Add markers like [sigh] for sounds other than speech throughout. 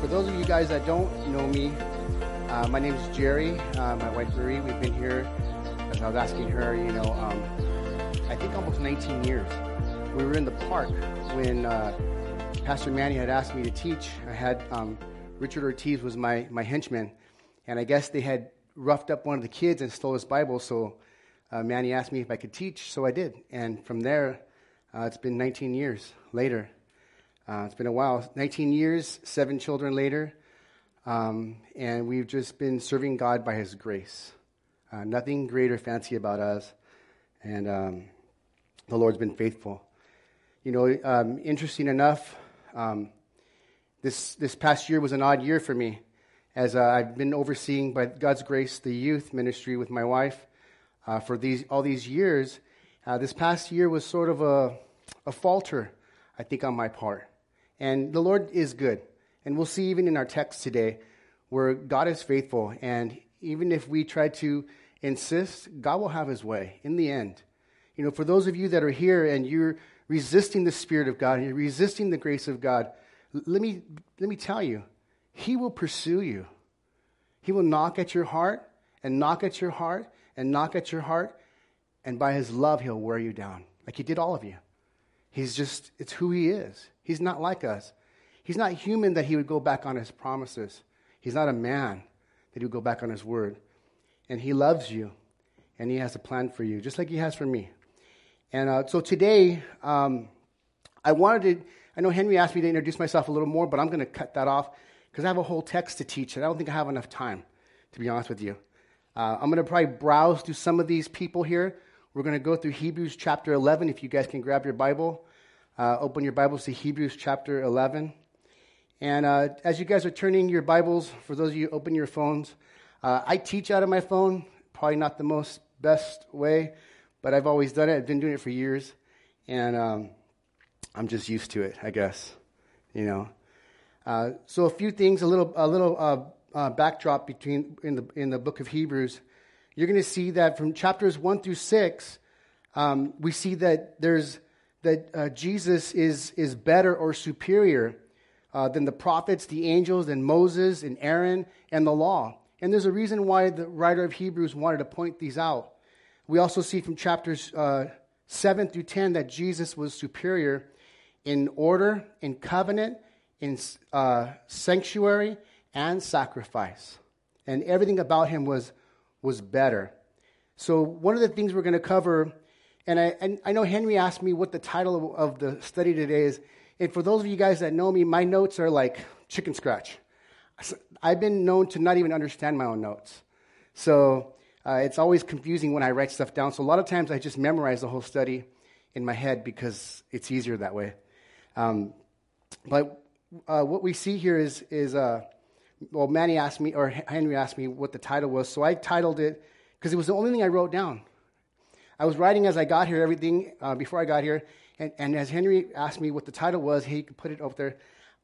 for those of you guys that don't know me, uh, my name is Jerry. Uh, my wife Marie. We've been here. As I was asking her, you know, um, I think almost 19 years. We were in the park when uh, Pastor Manny had asked me to teach. I had um, Richard Ortiz was my my henchman, and I guess they had roughed up one of the kids and stole his Bible. So uh, Manny asked me if I could teach, so I did. And from there, uh, it's been 19 years later. Uh, it's been a while. 19 years, seven children later, um, and we've just been serving God by His grace. Uh, nothing great or fancy about us, and um, the Lord's been faithful. You know, um, interesting enough, um, this this past year was an odd year for me, as uh, I've been overseeing by God's grace the youth ministry with my wife uh, for these all these years. Uh, this past year was sort of a a falter, I think, on my part. And the Lord is good. And we'll see even in our text today where God is faithful. And even if we try to insist, God will have his way in the end. You know, for those of you that are here and you're resisting the Spirit of God you're resisting the grace of God, let me, let me tell you, he will pursue you. He will knock at your heart and knock at your heart and knock at your heart. And by his love, he'll wear you down like he did all of you. He's just, it's who he is. He's not like us. He's not human that he would go back on his promises. He's not a man that he would go back on his word. And he loves you, and he has a plan for you, just like he has for me. And uh, so today, um, I wanted to, I know Henry asked me to introduce myself a little more, but I'm going to cut that off because I have a whole text to teach, and I don't think I have enough time, to be honest with you. Uh, I'm going to probably browse through some of these people here. We're going to go through Hebrews chapter 11, if you guys can grab your Bible. Uh, open your Bibles to Hebrews chapter 11. And uh, as you guys are turning your Bibles, for those of you open your phones, uh, I teach out of my phone. Probably not the most best way, but I've always done it. I've been doing it for years, and um, I'm just used to it, I guess. You know. Uh, so a few things, a little, a little uh, uh, backdrop between in the in the book of Hebrews. You're going to see that from chapters one through six, um, we see that there's that uh, Jesus is, is better or superior uh, than the prophets, the angels, than Moses and Aaron and the law. And there's a reason why the writer of Hebrews wanted to point these out. We also see from chapters uh, 7 through 10 that Jesus was superior in order, in covenant, in uh, sanctuary, and sacrifice. And everything about him was, was better. So, one of the things we're going to cover and I, and I know Henry asked me what the title of, the study today is. And for those of you guys that know me, my notes are like chicken scratch. I've been known to not even understand my own notes. So uh, it's always confusing when I write stuff down. So a lot of times I just memorize the whole study in my head because it's easier that way. Um, but uh, what we see here is, is uh, well, Manny asked me, or Henry asked me what the title was. So I titled it, because it was the only thing I wrote down. I was writing as I got here, everything uh, before I got here, and, and as Henry asked me what the title was, he could put it up there.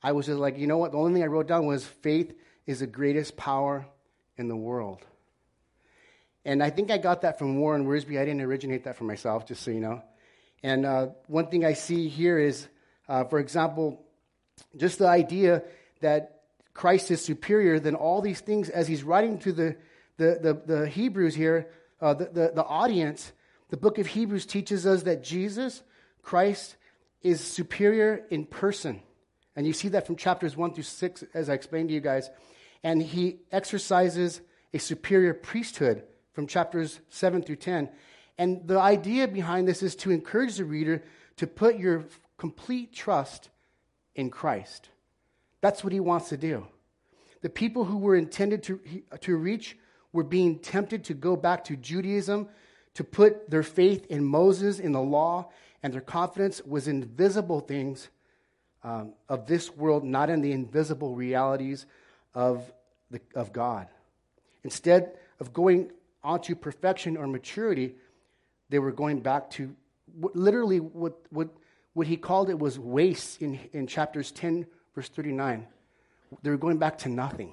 I was just like, you know what? The only thing I wrote down was faith is the greatest power in the world. And I think I got that from Warren Wiersbe. I didn't originate that for myself, just so you know. And uh, one thing I see here is, uh, for example, just the idea that Christ is superior than all these things as he's writing to the, the, the, the Hebrews here, uh, the, the, the audience. The book of Hebrews teaches us that Jesus, Christ, is superior in person. And you see that from chapters 1 through 6, as I explained to you guys. And he exercises a superior priesthood from chapters 7 through 10. And the idea behind this is to encourage the reader to put your complete trust in Christ. That's what he wants to do. The people who were intended to, to reach were being tempted to go back to Judaism, to put their faith in Moses, in the law, and their confidence was in visible things um, of this world, not in the invisible realities of, the, of God. Instead of going on to perfection or maturity, they were going back to what, literally what, what, what he called it was waste in, in chapters 10, verse 39. They were going back to nothing.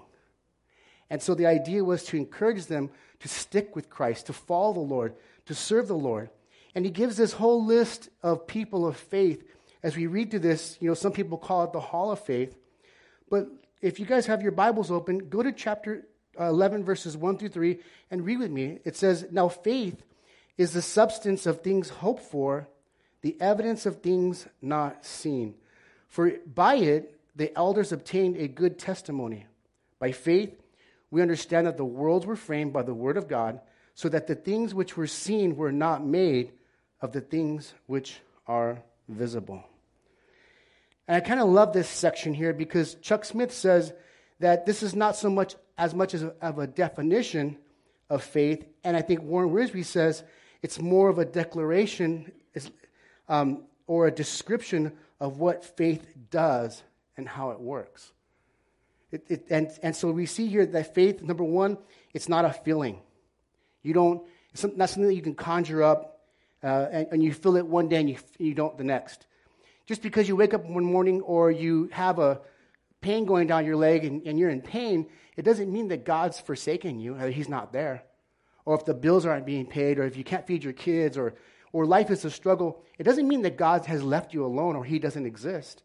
And so the idea was to encourage them to stick with Christ, to follow the Lord, to serve the Lord. And he gives this whole list of people of faith. As we read through this, you know, some people call it the hall of faith. But if you guys have your Bibles open, go to chapter uh, 11, verses 1 through 3, and read with me. It says, Now faith is the substance of things hoped for, the evidence of things not seen. For by it the elders obtained a good testimony. By faith, we understand that the worlds were framed by the word of God, so that the things which were seen were not made of the things which are visible. And I kind of love this section here because Chuck Smith says that this is not so much as much as of a definition of faith, and I think Warren Wiersbe says it's more of a declaration um, or a description of what faith does and how it works. It, it, and, and so we see here that faith, number one, it's not a feeling. You don't, it's not something that you can conjure up uh, and, and, you feel it one day and you, you don't the next. Just because you wake up one morning or you have a pain going down your leg and, and you're in pain, it doesn't mean that God's forsaken you, or He's not there. Or if the bills aren't being paid, or if you can't feed your kids, or, or life is a struggle, it doesn't mean that God has left you alone or He doesn't exist.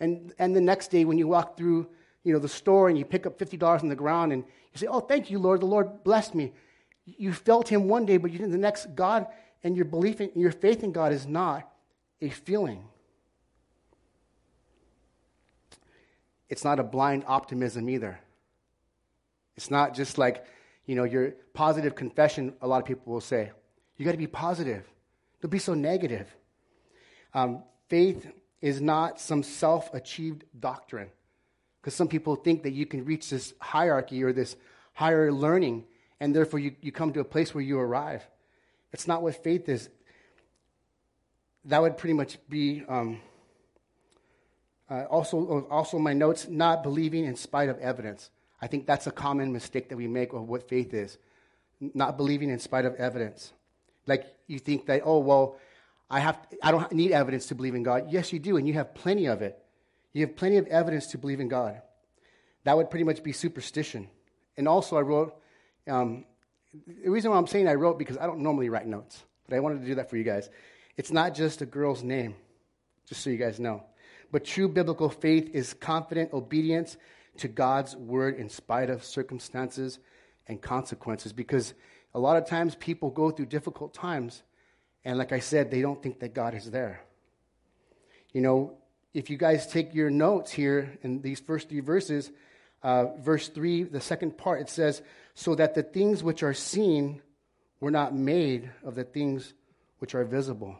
And, and the next day, when you walk through you know, the store and you pick up $50 on the ground and you say, Oh, thank you, Lord, the Lord blessed me. You felt Him one day, but you didn't the next. God and your belief in your faith in God is not a feeling. It's not a blind optimism either. It's not just like, you know, your positive confession, a lot of people will say. You got to be positive. Don't be so negative. Um, faith is not some self achieved doctrine. Because some people think that you can reach this hierarchy or this higher learning, and therefore you, you come to a place where you arrive. It's not what faith is. That would pretty much be um, uh, also, also my notes not believing in spite of evidence. I think that's a common mistake that we make of what faith is not believing in spite of evidence. Like you think that, oh, well, I, have, I don't need evidence to believe in God. Yes, you do, and you have plenty of it. You have plenty of evidence to believe in God. That would pretty much be superstition. And also, I wrote, um, the reason why I'm saying I wrote because I don't normally write notes, but I wanted to do that for you guys. It's not just a girl's name, just so you guys know. But true biblical faith is confident obedience to God's word in spite of circumstances and consequences because a lot of times people go through difficult times and like I said, they don't think that God is there. You know, if you guys take your notes here in these first three verses, uh, verse 3, the second part, it says, So that the things which are seen were not made of the things which are visible.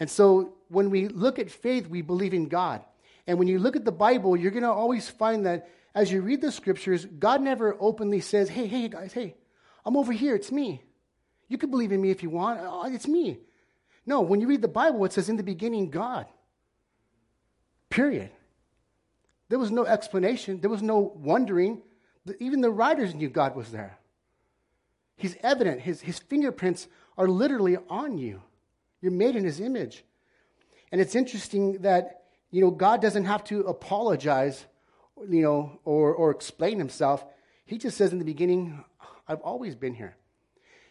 And so when we look at faith, we believe in God. And when you look at the Bible, you're going to always find that as you read the scriptures, God never openly says, Hey, hey, guys, hey, I'm over here, it's me. You can believe in me if you want, uh, it's me. No, when you read the Bible, it says, In the beginning, God. Period. There was no explanation, there was no wondering. Even the writers knew God was there. He's evident, his, his fingerprints are literally on you. You're made in his image. And it's interesting that, you know, God doesn't have to apologize, you know, or, or explain himself. He just says in the beginning, I've always been here.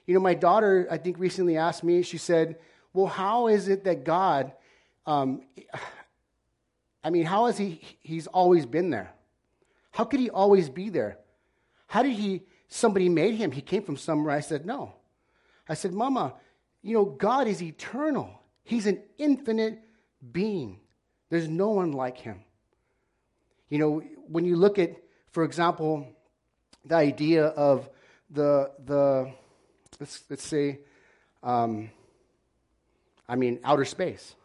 You know, my daughter, I think, recently asked me, she said, Well, how is it that God, um, I mean, how has he, he's always been there? How could he always be there? How did he, somebody made him? He came from somewhere. I said, No. I said, Mama, you know, God is eternal. He's an infinite being. There's no one like him. You know, when you look at, for example, the idea of the, the let's, let's say, um, I mean, outer space.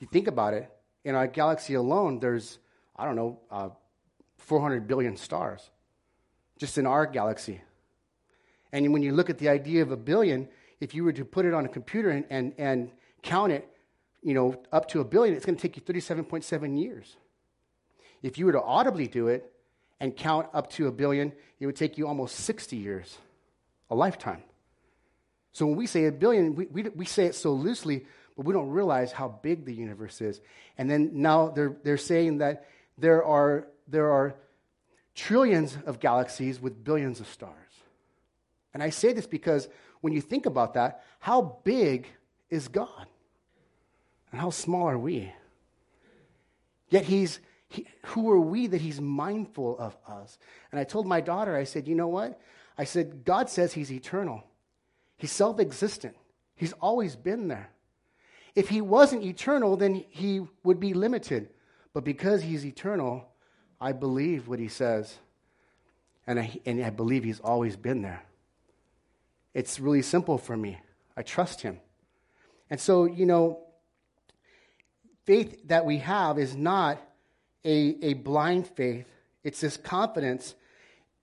You think about it, in our galaxy alone, there's, I don't know, uh, 400 billion stars just in our galaxy. And when you look at the idea of a billion, if you were to put it on a computer and, and, and count it, you know, up to a billion, it's going to take you 37.7 years. If you were to audibly do it and count up to a billion, it would take you almost 60 years, a lifetime. So when we say a billion, we, we, we say it so loosely, but we don't realize how big the universe is. And then now they're, they're saying that there are, there are trillions of galaxies with billions of stars. And I say this because when you think about that, how big is God? And how small are we? Yet he's, he, who are we that he's mindful of us? And I told my daughter, I said, you know what? I said, God says he's eternal. He's self existent. He's always been there. If he wasn't eternal, then he would be limited. But because he's eternal, I believe what he says. And I, and I believe he's always been there. It's really simple for me. I trust him. And so, you know, faith that we have is not a, a blind faith, it's this confidence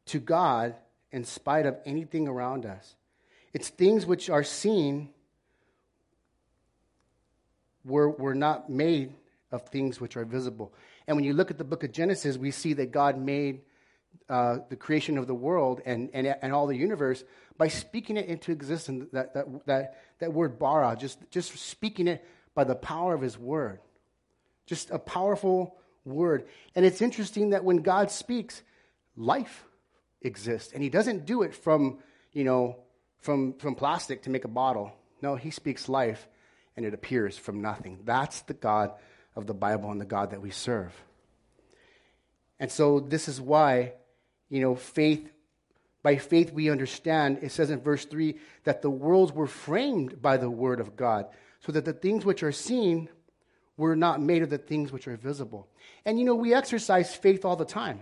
to God in spite of anything around us. It's things which are seen were, were not made of things which are visible. And when you look at the book of Genesis, we see that God made uh, the creation of the world and, and, and all the universe by speaking it into existence, that, that, that, that word bara, just, just speaking it by the power of his word. Just a powerful word. And it's interesting that when God speaks, life exists. And he doesn't do it from, you know, from, from plastic to make a bottle. No, he speaks life and it appears from nothing. That's the God of the Bible and the God that we serve. And so this is why, you know, faith, by faith we understand, it says in verse 3 that the worlds were framed by the word of God, so that the things which are seen were not made of the things which are visible. And, you know, we exercise faith all the time.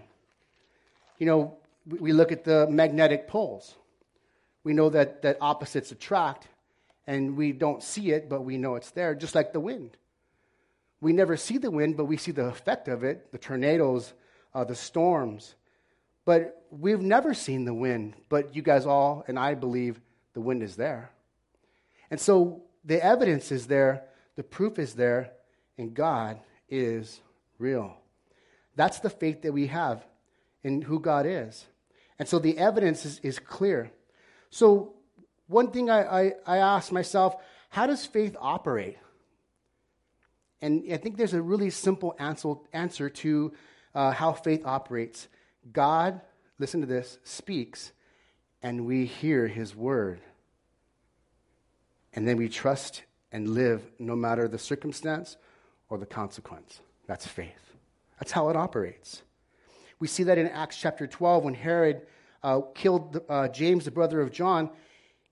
You know, we look at the magnetic poles. We know that, that opposites attract, and we don't see it, but we know it's there, just like the wind. We never see the wind, but we see the effect of it the tornadoes, uh, the storms. But we've never seen the wind, but you guys all, and I believe the wind is there. And so the evidence is there, the proof is there, and God is real. That's the faith that we have in who God is. And so the evidence is, is clear. So, one thing I, I, I myself how does faith operate? And I think there's a really simple answer, answer to uh, how faith operates. God, listen to this, speaks, and we hear his word. And then we trust and live no matter the circumstance or the consequence. That's faith. That's how it operates. We see that in Acts chapter 12 when Herod uh, killed uh, James, the brother of John.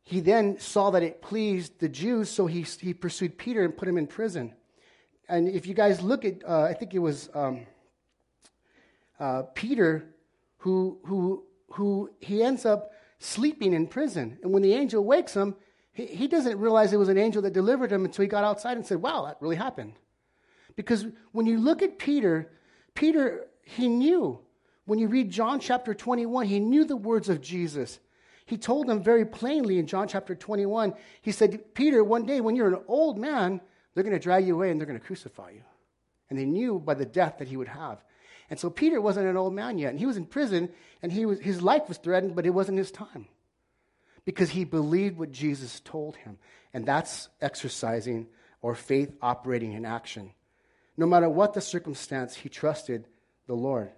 He then saw that it pleased the Jews, so he, he pursued Peter and put him in prison. And if you guys look at, uh, I think it was um, uh, Peter who, who, who he ends up sleeping in prison. And when the angel wakes him, he, he doesn't realize it was an angel that delivered him until he got outside and said, Wow, that really happened. Because when you look at Peter, Peter, he knew. When you read John chapter 21, he knew the words of Jesus. He told them very plainly in John chapter 21, he said, Peter, one day when you're an old man, they're going to drag you away and they're going to crucify you. And they knew by the death that he would have. And so Peter wasn't an old man yet, and he was in prison, and he was, his life was threatened, but it wasn't his time. Because he believed what Jesus told him. And that's exercising or faith operating in action. No matter what the circumstance, he trusted the Lord.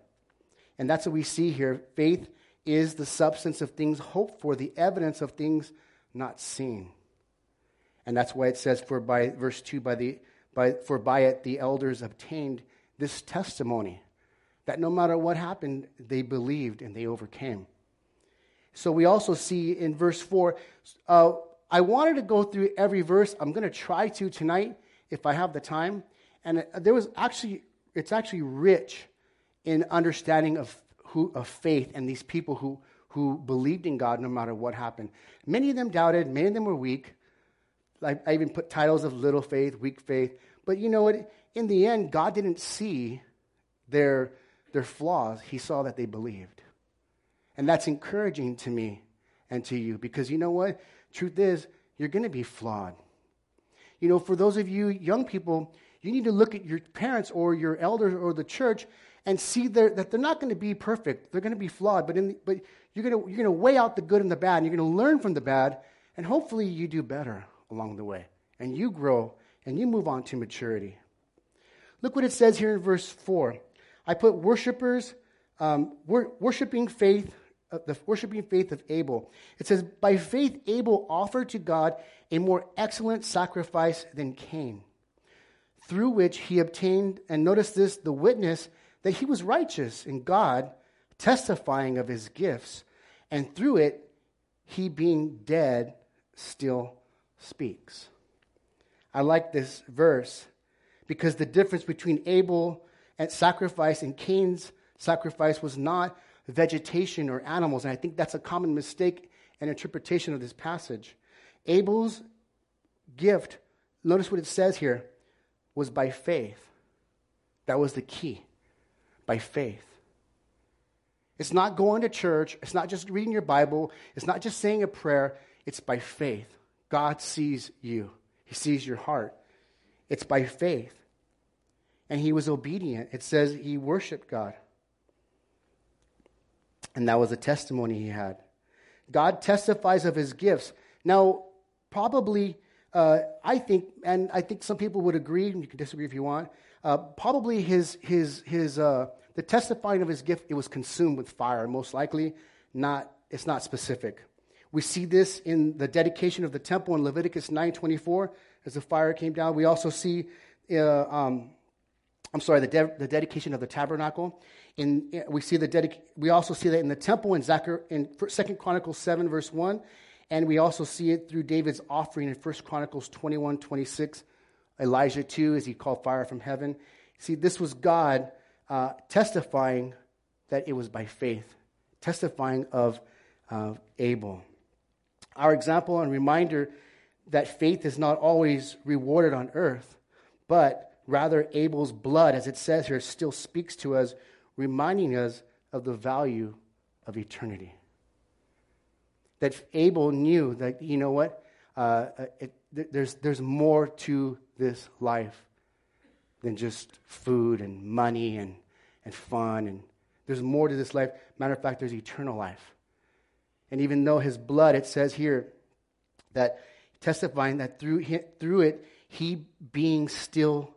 And that's what we see here. Faith is the substance of things hoped for, the evidence of things not seen. And that's why it says, for by verse 2, by the, by, for by it the elders obtained this testimony that no matter what happened, they believed and they overcame. So we also see in verse 4, uh, I wanted to go through every verse. I'm going to try to tonight if I have the time. And there was actually, it's actually rich in understanding of, who, of faith and these people who, who believed in God no matter what happened. Many of them doubted, many of them were weak. I, I even put titles of little faith, weak faith. But you know what? In the end, God didn't see their, their flaws, He saw that they believed. And that's encouraging to me and to you because you know what? Truth is, you're going to be flawed. You know, for those of you young people, you need to look at your parents or your elders or the church and see that they're not going to be perfect. They're going to be flawed, but, the, but you're, going you're to weigh out the good and the bad, and you're going to learn from the bad, and hopefully you do better along the way. And you grow and you move on to maturity. Look what it says here in verse 4. I put worshipers, um, wor- worshiping faith, uh, the worshiping faith of Abel. It says, By faith, Abel offered to God a more excellent sacrifice than Cain through which he obtained, and notice this, the witness that he was righteous in God, testifying of his gifts, and through it, he being dead still speaks. I like this verse because the difference between Abel and sacrifice and Cain's sacrifice was not vegetation or animals. And I think that's a common mistake and interpretation of this passage. Abel's gift, notice what it says here, was by faith. That was the key. By faith. It's not going to church. It's not just reading your Bible. It's not just saying a prayer. It's by faith. God sees you, He sees your heart. It's by faith. And he was obedient. It says he worshiped God. And that was a testimony he had. God testifies of his gifts. Now, probably, uh, I think, and I think some people would agree, and you can disagree if you want, uh, probably his, his, his, uh, the testifying of his gift, it was consumed with fire, most likely. Not, it's not specific. We see this in the dedication of the temple in Leviticus 9.24 as the fire came down. We also see, uh, um, I'm sorry, the, de- the dedication of the tabernacle in, we see the dedic- we also see that in the temple in Zachar in Second Chronicles seven verse one, and we also see it through David's offering in First Chronicles 21, 26, Elijah too, as he called fire from heaven. See, this was God uh, testifying that it was by faith, testifying of Abel. Our example and reminder that faith is not always rewarded on earth, but rather Abel's blood, as it says here, still speaks to us reminding us of the value of eternity. That Abel knew that, you know what, uh, it, there's, there's more to this life than just food and money and, and fun. And there's more to this life. Matter of fact, there's eternal life. And even though his blood, it says here that testifying that through, through it, he being still,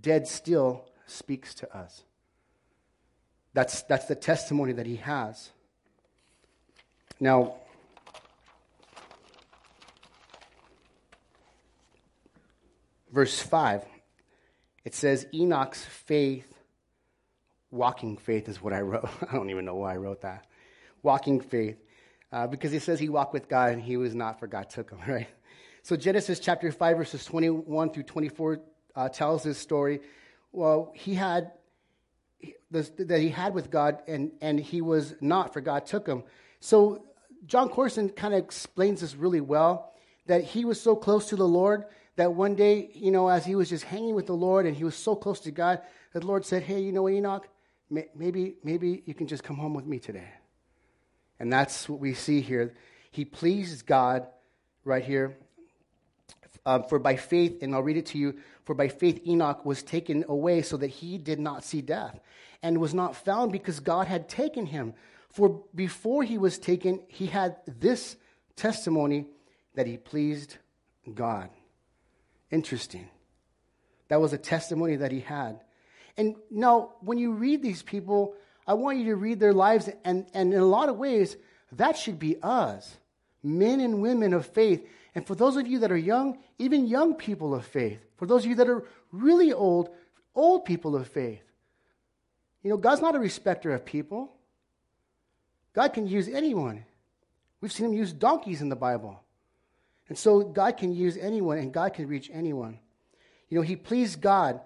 dead still, speaks to us. That's, that's the testimony that he has. Now, verse 5, it says, Enoch's faith, walking faith is what I wrote. [laughs] I don't even know why I wrote that. Walking faith. Uh, because he says he walked with God and he was not, for God took him, [laughs] right? So Genesis chapter 5, verses 21 through 24 uh, tells this story. Well, he had that he had with God, and, and he was not, for God took him. So Jon Courson kind of explains this really well that he was so close to the Lord that one day, you know, as he was just hanging with the Lord and he was so close to God, that the Lord said, Hey, you know, Enoch, maybe, maybe you can just come home with me today. And that's what we see here. He pleased God right here. Uh, for by faith, and I'll read it to you, for by faith Enoch was taken away so that he did not see death and was not found because God had taken him. For before he was taken, he had this testimony that he pleased God. Interesting. That was a testimony that he had. And now, when you read these people, I want you to read their lives, and, and in a lot of ways, that should be us, men and women of faith. And for those of you that are young, even young people of faith. For those of you that are really old, old people of faith. You know, God's not a respecter of people. God can use anyone. We've seen him use donkeys in the Bible. And so God can use anyone and God can reach anyone. You know, he pleased God.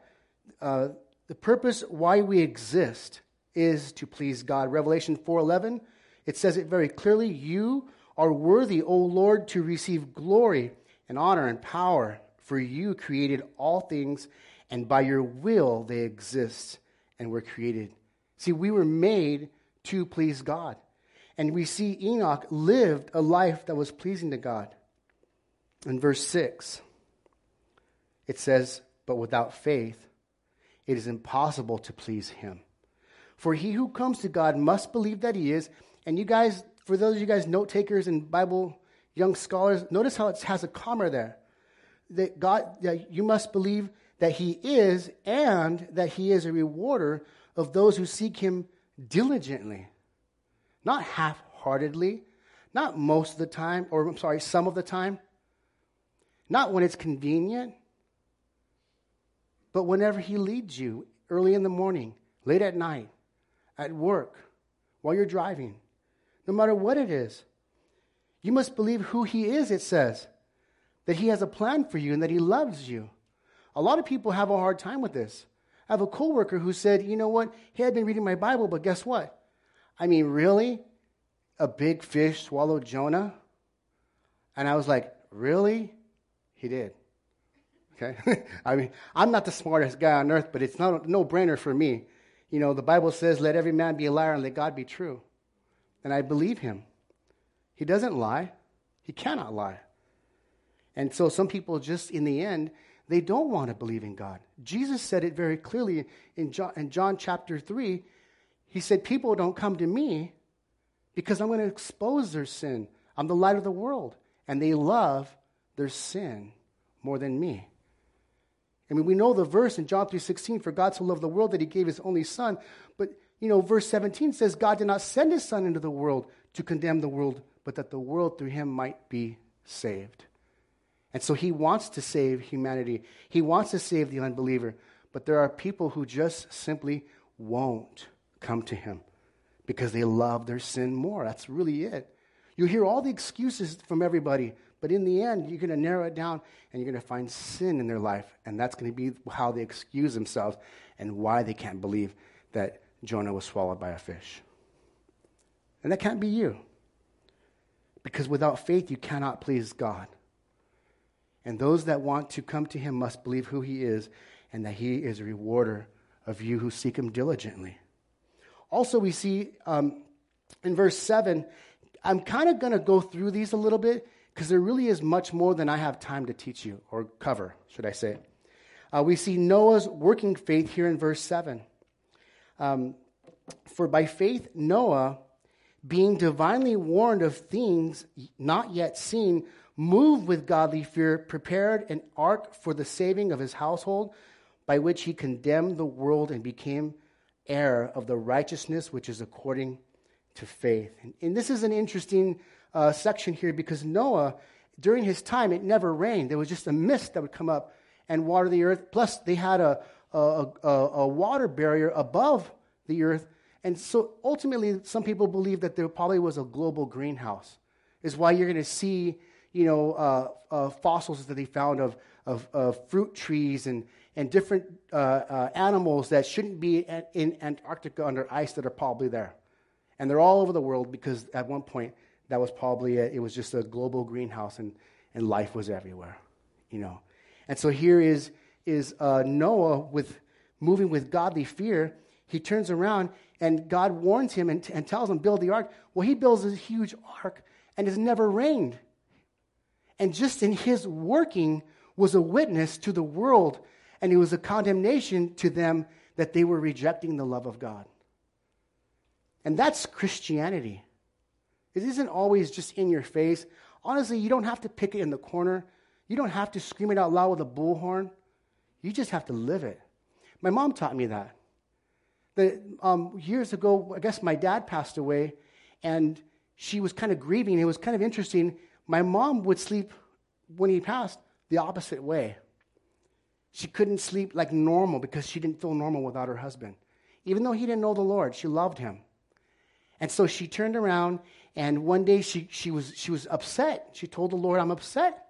Uh, the purpose why we exist is to please God. Revelation 4:11, it says it very clearly, you are worthy, O Lord, to receive glory and honor and power, for you created all things and by your will they exist and were created. See, we were made to please God. And we see Enoch lived a life that was pleasing to God. In verse 6, it says, But without faith, it is impossible to please him. For he who comes to God must believe that he is. And you guys, for those of you guys note takers and Bible young scholars, notice how it has a comma there. That God, that you must believe that he is and that he is a rewarder of those who seek him diligently, not half heartedly, not most of the time, or I'm sorry, some of the time, not when it's convenient, but whenever he leads you early in the morning, late at night, at work, while you're driving, no matter what it is. You must believe who He is, it says, that He has a plan for you and that He loves you. A lot of people have a hard time with this. I have a coworker who said, you know what? He had been reading my Bible, but guess what? I mean, really? A big fish swallowed Jonah? And I was like, really? He did. Okay? [laughs] I mean, I'm not the smartest guy on earth, but it's not a no brainer for me. You know, the Bible says, let every man be a liar and let God be true. And I believe him. He doesn't lie, he cannot lie. And so some people just, in the end, they don't want to believe in God. Jesus said it very clearly in John, in John chapter 3. He said, People don't come to me because I'm going to expose their sin. I'm the light of the world. And they love their sin more than me. I mean, we know the verse in John 3.16, for God so loved the world that he gave his only son. But, you know, verse 17 says, God did not send his son into the world to condemn the world, but that the world through him might be saved. And so he wants to save humanity. He wants to save the unbeliever. But there are people who just simply won't come to him because they love their sin more. That's really it. You hear all the excuses from everybody, but in the end, you're going to narrow it down and you're going to find sin in their life. And that's going to be how they excuse themselves and why they can't believe that Jonah was swallowed by a fish. And that can't be you. Because without faith, you cannot please God. And those that want to come to him must believe who he is and that he is a rewarder of you who seek him diligently. Also, we see um, in verse 7, I'm kind of going to go through these a little bit because there really is much more than I have time to teach you or cover, should I say. Uh, we see Noah's working faith here in verse 7. Um, For by faith, Noah, being divinely warned of things not yet seen, moved with godly fear, prepared an ark for the saving of his household, by which he condemned the world and became heir of the righteousness which is according to faith. And, and this is an interesting uh, section here because Noah, during his time, it never rained. There was just a mist that would come up and water the earth. Plus, they had a, a, a, a water barrier above the earth. And so ultimately, some people believe that there probably was a global greenhouse, is why you're going to see you know, uh, uh, fossils that they found of, of, of, fruit trees and, and different uh, uh, animals that shouldn't be in Antarctica under ice that are probably there. And they're all over the world because at one point that was probably it. it was just a global greenhouse and, and life was everywhere, you know. And so here is, is uh, Noah with moving with godly fear. He turns around and God warns him and, and tells him, build the ark. Well, he builds this huge ark and it's never rained. And just in his working was a witness to the world, and it was a condemnation to them that they were rejecting the love of God. And that's Christianity. It isn't always just in your face. Honestly, you don't have to pick it in the corner. You don't have to scream it out loud with a bullhorn. You just have to live it. My mom taught me that. um, years ago, I guess my dad passed away, and she was kind of grieving. It was kind of interesting. My mom would sleep when he passed the opposite way. She couldn't sleep like normal because she didn't feel normal without her husband. Even though he didn't know the Lord, she loved him. And so she turned around, and one day she, she, was, she was upset. She told the Lord, I'm upset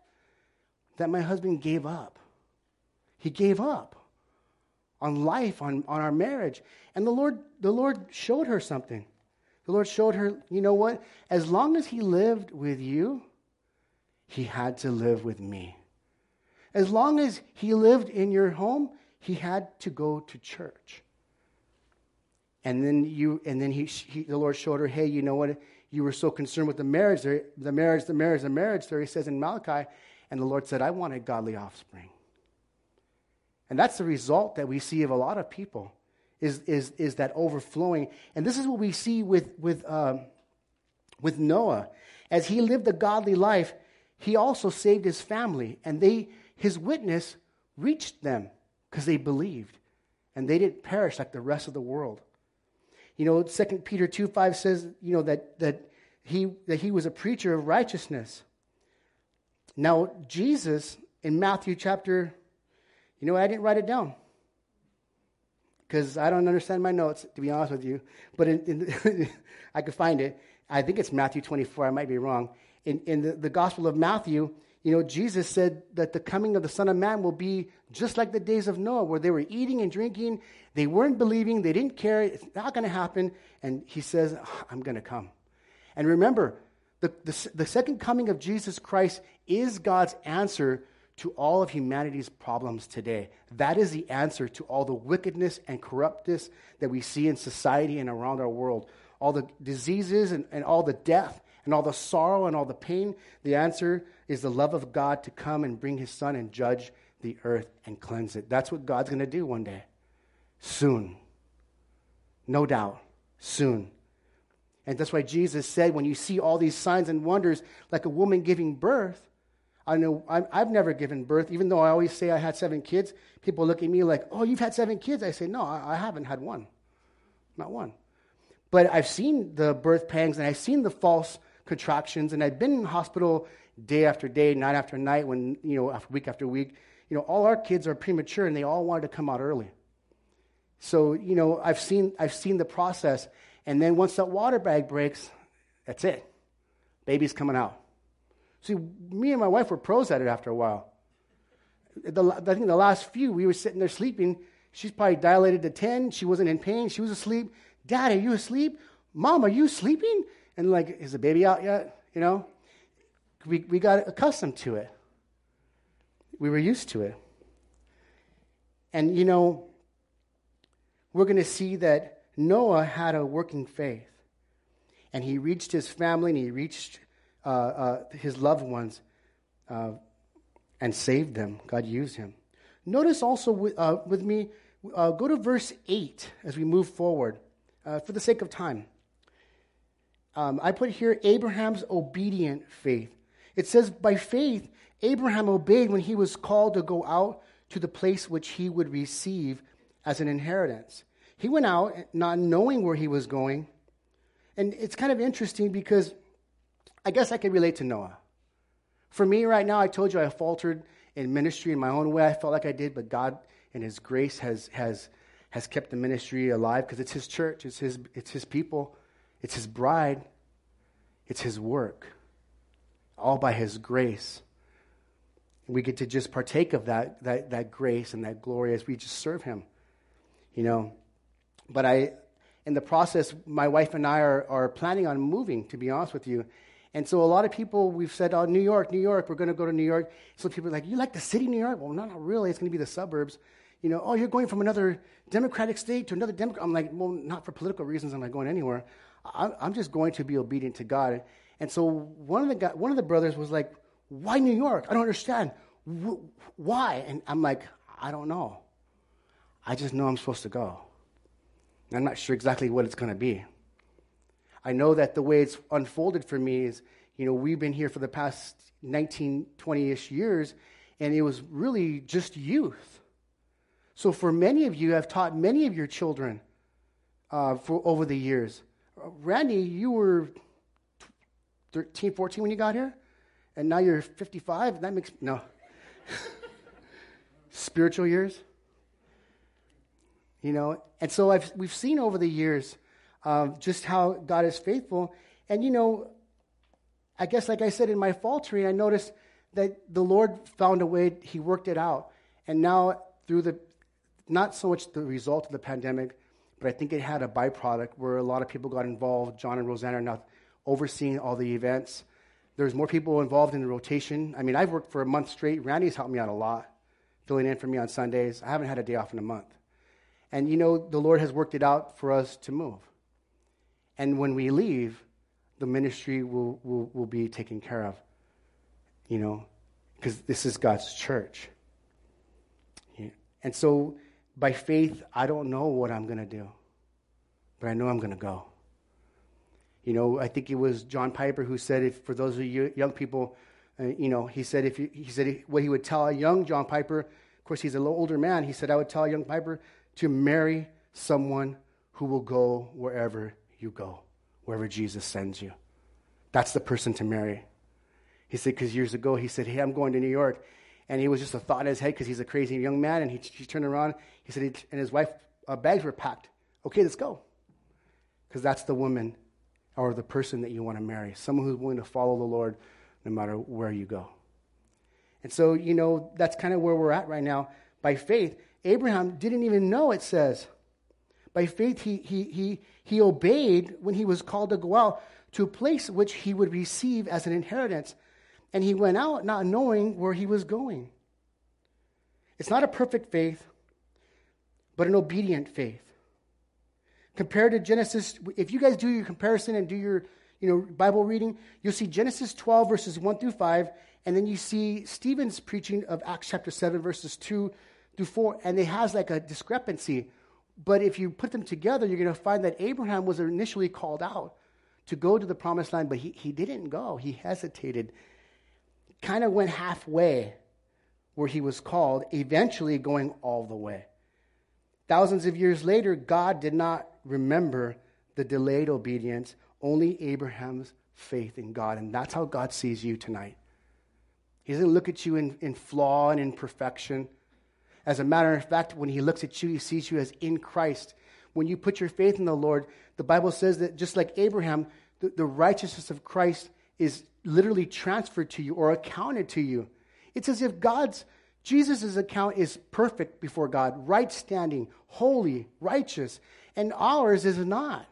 that my husband gave up. He gave up on life, on, on our marriage. And the Lord, the Lord showed her something. The Lord showed her, you know what? As long as he lived with you, he had to live with me. As long as he lived in your home, he had to go to church. And then you, and then he, he, the Lord showed her, hey, you know what? You were so concerned with the marriage, the marriage, the marriage, the marriage. There he says in Malachi, and the Lord said, I want a godly offspring. And that's the result that we see of a lot of people, is, is, is that overflowing. And this is what we see with, with, um, with Noah. As he lived a godly life, he also saved his family, and they, his witness reached them because they believed, and they didn't perish like the rest of the world. You know, 2 Peter 2 5 says, you know, that, that, he, that he was a preacher of righteousness. Now, Jesus in Matthew chapter, you know, I didn't write it down. because I don't understand my notes, to be honest with you. But in, in [laughs] I could find it. I think it's Matthew 24. I might be wrong. In, in the, the Gospel of Matthew, you know, Jesus said that the coming of the Son of Man will be just like the days of Noah, where they were eating and drinking. They weren't believing. They didn't care. It's not going to happen. And he says, ah, I'm going to come. And remember, the, the, the second coming of Jesus Christ is God's answer to all of humanity's problems today. That is the answer to all the wickedness and corruptness that we see in society and around our world. All the diseases and, and all the death and all the sorrow and all the pain. The answer is the love of God to come and bring his son and judge the earth and cleanse it. That's what God's going to do one day. Soon. No doubt. Soon. And that's why Jesus said, when you see all these signs and wonders, like a woman giving birth, I know i have never given birth, even though I always say I had seven kids. People look at me like, oh, you've had seven kids. I say, no, I haven't had one. Not one. But I've seen the birth pangs and I've seen the false contractions, and I've been in hospital day after day, night after night, when, you know, after week after week. You know, all our kids are premature and they all wanted to come out early. So, you know, I've seen, I've seen the process. And then once that water bag breaks, that's it. Baby's coming out. See, me and my wife were pros at it after a while. The, I think the last few, we were sitting there sleeping. She's probably dilated to 10. She wasn't in pain. She was asleep. Dad, are you asleep? Mom, are you sleeping? And like, is the baby out yet? You know? We, we got accustomed to it. We were used to it. And, you know, we're going to see that Noah had a working faith. And he reached his family and he reached uh, uh, his loved ones uh, and saved them. God used him. Notice also with, uh, with me, uh, go to verse 8 as we move forward uh, for the sake of time. Um, I put here Abraham's obedient faith. It says, by faith, Abraham obeyed when he was called to go out to the place which he would receive as an inheritance. He went out not knowing where he was going. And it's kind of interesting because I guess I can relate to Noah. For me right now, I told you I faltered in ministry in my own way. I felt like I did, but God in His grace has, has, has kept the ministry alive because it's His church, it's his, it's his people, it's His bride, it's His work, all by His grace. we get to just partake of that, that, that grace and that glory as we just serve Him, you know. But I, in the process, my wife and I are, are planning on moving, to be honest with you. And so a lot of people, we've said, oh, New York, New York, we're going to go to New York. So people are like, you like the city, of New York? Well, no, not really. It's going to be the suburbs. You know, oh, you're going from another Democratic state to another Democrat. I'm like, well, not for political reasons. I'm not going anywhere. I'm just going to be obedient to God. And so one of the one of the brothers was like, why New York? I don't understand. Why? And I'm like, I don't know. I just know I'm supposed to go. I'm not sure exactly what it's going to be. I know that the way it's unfolded for me is, you know, we've been here for the past 19, 20 ish years, and it was really just youth. So for many of you, I've taught many of your children uh, for over the years. Randy, you were 13, 14 when you got here, and now you're 55. That makes no [laughs] spiritual years. You know, and so I've, we've seen over the years of just how God is faithful. And you know, I guess, like I said in my faltering, I noticed that the Lord found a way, He worked it out. And now, through the, not so much the result of the pandemic, but I think it had a byproduct where a lot of people got involved. John and Rosanna are now overseeing all the events. There's more people involved in the rotation. I mean, I've worked for a month straight. Randy's helped me out a lot, filling in for me on Sundays. I haven't had a day off in a month. And you know, the Lord has worked it out for us to move. And when we leave, the ministry will, will, will be taken care of, you know, because this is God's church. Yeah. And so, by faith, I don't know what I'm going to do, but I know I'm going to go. You know, I think it was John Piper who said, if for those of you young people, uh, you know, he said, if he said what he would tell a young John Piper, of course, he's a little older man, he said, I would tell a young Piper to marry someone who will go wherever you go, wherever Jesus sends you. That's the person to marry. He said, because years ago, he said, Hey, I'm going to New York. And he was just a thought in his head because he's a crazy young man. And he, he turned around. He said, he, and his wife uh, bags were packed. Okay, let's go. Because that's the woman or the person that you want to marry, someone who's willing to follow the Lord no matter where you go. And so, you know, that's kind of where we're at right now. By faith, Abraham didn't even know, it says. By faith, he, he, he, he obeyed when he was called to go out to a place which he would receive as an inheritance. And he went out not knowing where he was going. It's not a perfect faith, but an obedient faith. Compared to Genesis, if you guys do your comparison and do your you know, Bible reading, you'll see Genesis 12, verses 1 through 5, and then you see Stephen's preaching of Acts chapter 7, verses 2 through 4, and it has like a discrepancy. But if you put them together, you're going to find that Abraham was initially called out to go to the promised land, but he, he didn't go. He hesitated, kind of went halfway where he was called, eventually going all the way. Thousands of years later, God did not remember the delayed obedience, only Abraham's faith in God. And that's how God sees you tonight. He doesn't look at you in, in flaw and imperfection. As a matter of fact, when he looks at you, he sees you as in Christ. When you put your faith in the Lord, the Bible says that just like Abraham, the, the righteousness of Christ is literally transferred to you or accounted to you. It's as if God's, Jesus' account is perfect before God, right standing, holy, righteous, and ours is not.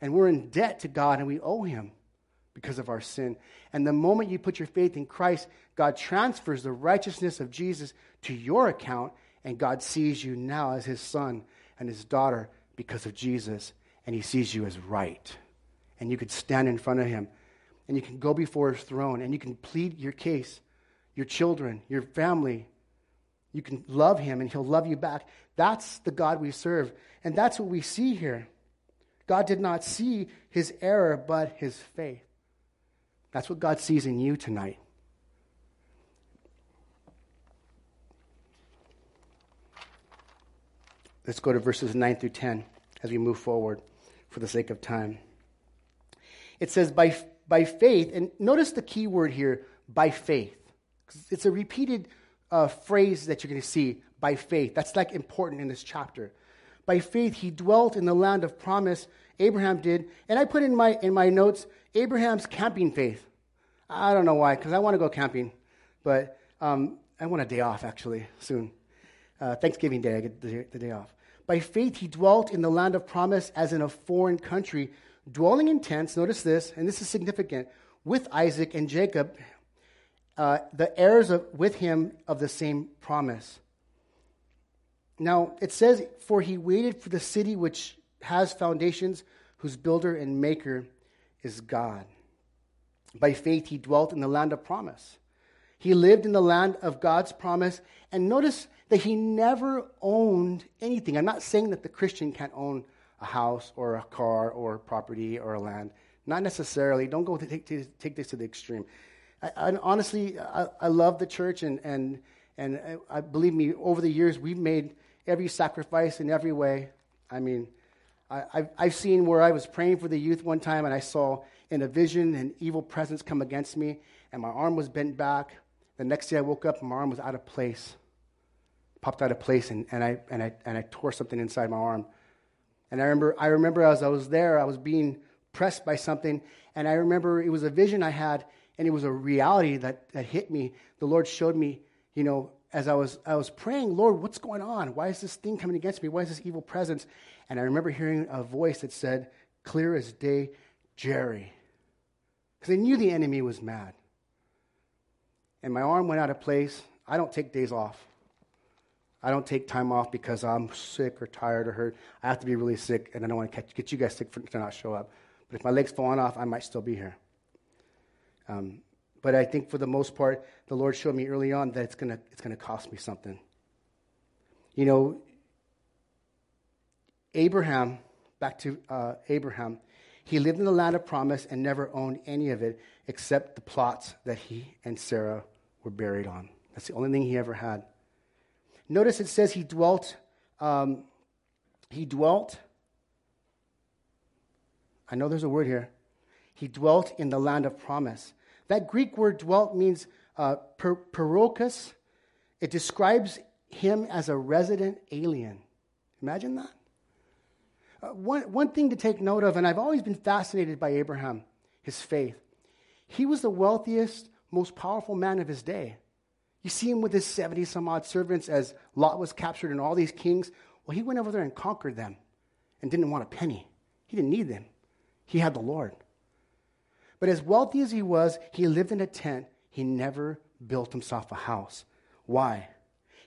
And we're in debt to God and we owe Him because of our sin. And the moment you put your faith in Christ, God transfers the righteousness of Jesus to your account, and God sees you now as his son and his daughter because of Jesus, and he sees you as right. And you could stand in front of him, and you can go before his throne, and you can plead your case, your children, your family. You can love him, and he'll love you back. That's the God we serve, and that's what we see here. God did not see his error, but his faith. That's what God sees in you tonight. Let's go to verses 9 through 10 as we move forward for the sake of time. It says, by, by faith, and notice the key word here, by faith. It's a repeated uh, phrase that you're going to see, by faith. That's like important in this chapter. By faith, he dwelt in the land of promise. Abraham did. And I put in my, in my notes Abraham's camping faith. I don't know why, because I want to go camping. But um, I want a day off, actually, soon. Uh, Thanksgiving Day, I get the, the day off. By faith, he dwelt in the land of promise as in a foreign country, dwelling in tents. Notice this, and this is significant with Isaac and Jacob, uh, the heirs of, with him of the same promise. Now, it says, For he waited for the city which has foundations, whose builder and maker is God. By faith, he dwelt in the land of promise. He lived in the land of God's promise. And notice that he never owned anything. I'm not saying that the Christian can't own a house or a car or property or a land. Not necessarily. Don't go take, take this to the extreme. I, I, honestly, I, I, love the church, and, and, and I, believe me, over the years, we've made every sacrifice in every way. I mean, I, have seen where I was praying for the youth one time, and I saw in a vision an evil presence come against me, and my arm was bent back. The next day I woke up, my arm was out of place, popped out of place, and, and, I, and, I, and I tore something inside my arm. And I remember, I remember as I was there, I was being pressed by something, and I remember it was a vision I had, and it was a reality that, that hit me. The Lord showed me, you know, as I was, I was praying, Lord, what's going on? Why is this thing coming against me? Why is this evil presence? And I remember hearing a voice that said, clear as day, Jerry. Because I knew the enemy was mad. And my arm went out of place. I don't take days off. I don't take time off because I'm sick or tired or hurt. I have to be really sick, and I don't want to catch, get you guys sick for, to not show up. But if my leg's falling off, I might still be here. Um, but I think for the most part, the Lord showed me early on that it's going to it's gonna cost me something. You know, Abraham, back to uh, Abraham, he lived in the land of promise and never owned any of it except the plots that he and Sarah were buried on. That's the only thing he ever had. Notice it says he dwelt, um, he dwelt, I know there's a word here. He dwelt in the land of promise. That Greek word dwelt means uh, It describes him as a resident alien. Imagine that. Uh, one, one thing to take note of, and I've always been fascinated by Abraham, his faith. He was the wealthiest, most powerful man of his day. You see him with his 70 some odd servants as Lot was captured and all these kings. Well, he went over there and conquered them and didn't want a penny. He didn't need them, he had the Lord. But as wealthy as he was, he lived in a tent. He never built himself a house. Why?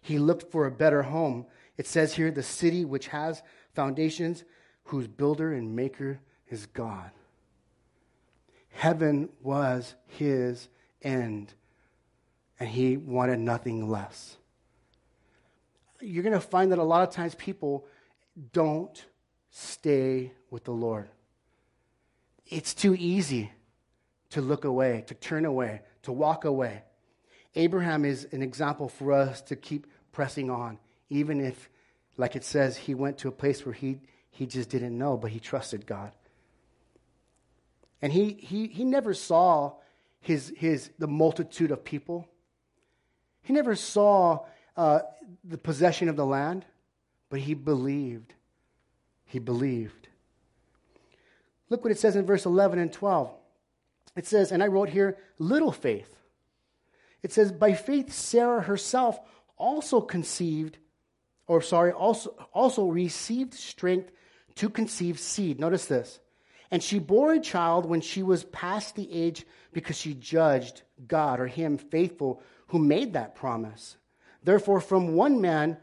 He looked for a better home. It says here, the city which has foundations, whose builder and maker is God. Heaven was his end, and he wanted nothing less. You're going to find that a lot of times people don't stay with the Lord. It's too easy to look away, to turn away, to walk away. Abraham is an example for us to keep pressing on, even if, like it says, he went to a place where he, he just didn't know, but he trusted God. And he, he, he never saw his, his, the multitude of people. He never saw uh, the possession of the land, but he believed. He believed. Look what it says in verse 11 and 12. It says, and I wrote here, little faith. It says, by faith, Sarah herself also conceived, or sorry, also, also received strength to conceive seed. Notice this. And she bore a child when she was past the age because she judged God or Him faithful who made that promise. Therefore, from one man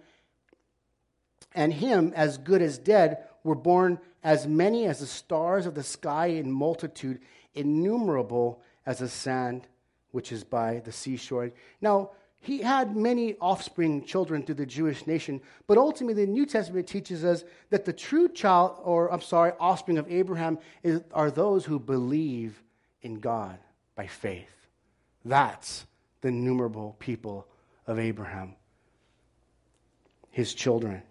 and him as good as dead were born as many as the stars of the sky in multitude, innumerable as the sand which is by the seashore. Now, he had many offspring children through the Jewish nation, but ultimately the New Testament teaches us that the true child, or I'm sorry, offspring of Abraham is, are those who believe in God by faith. That's the innumerable people of Abraham, his children,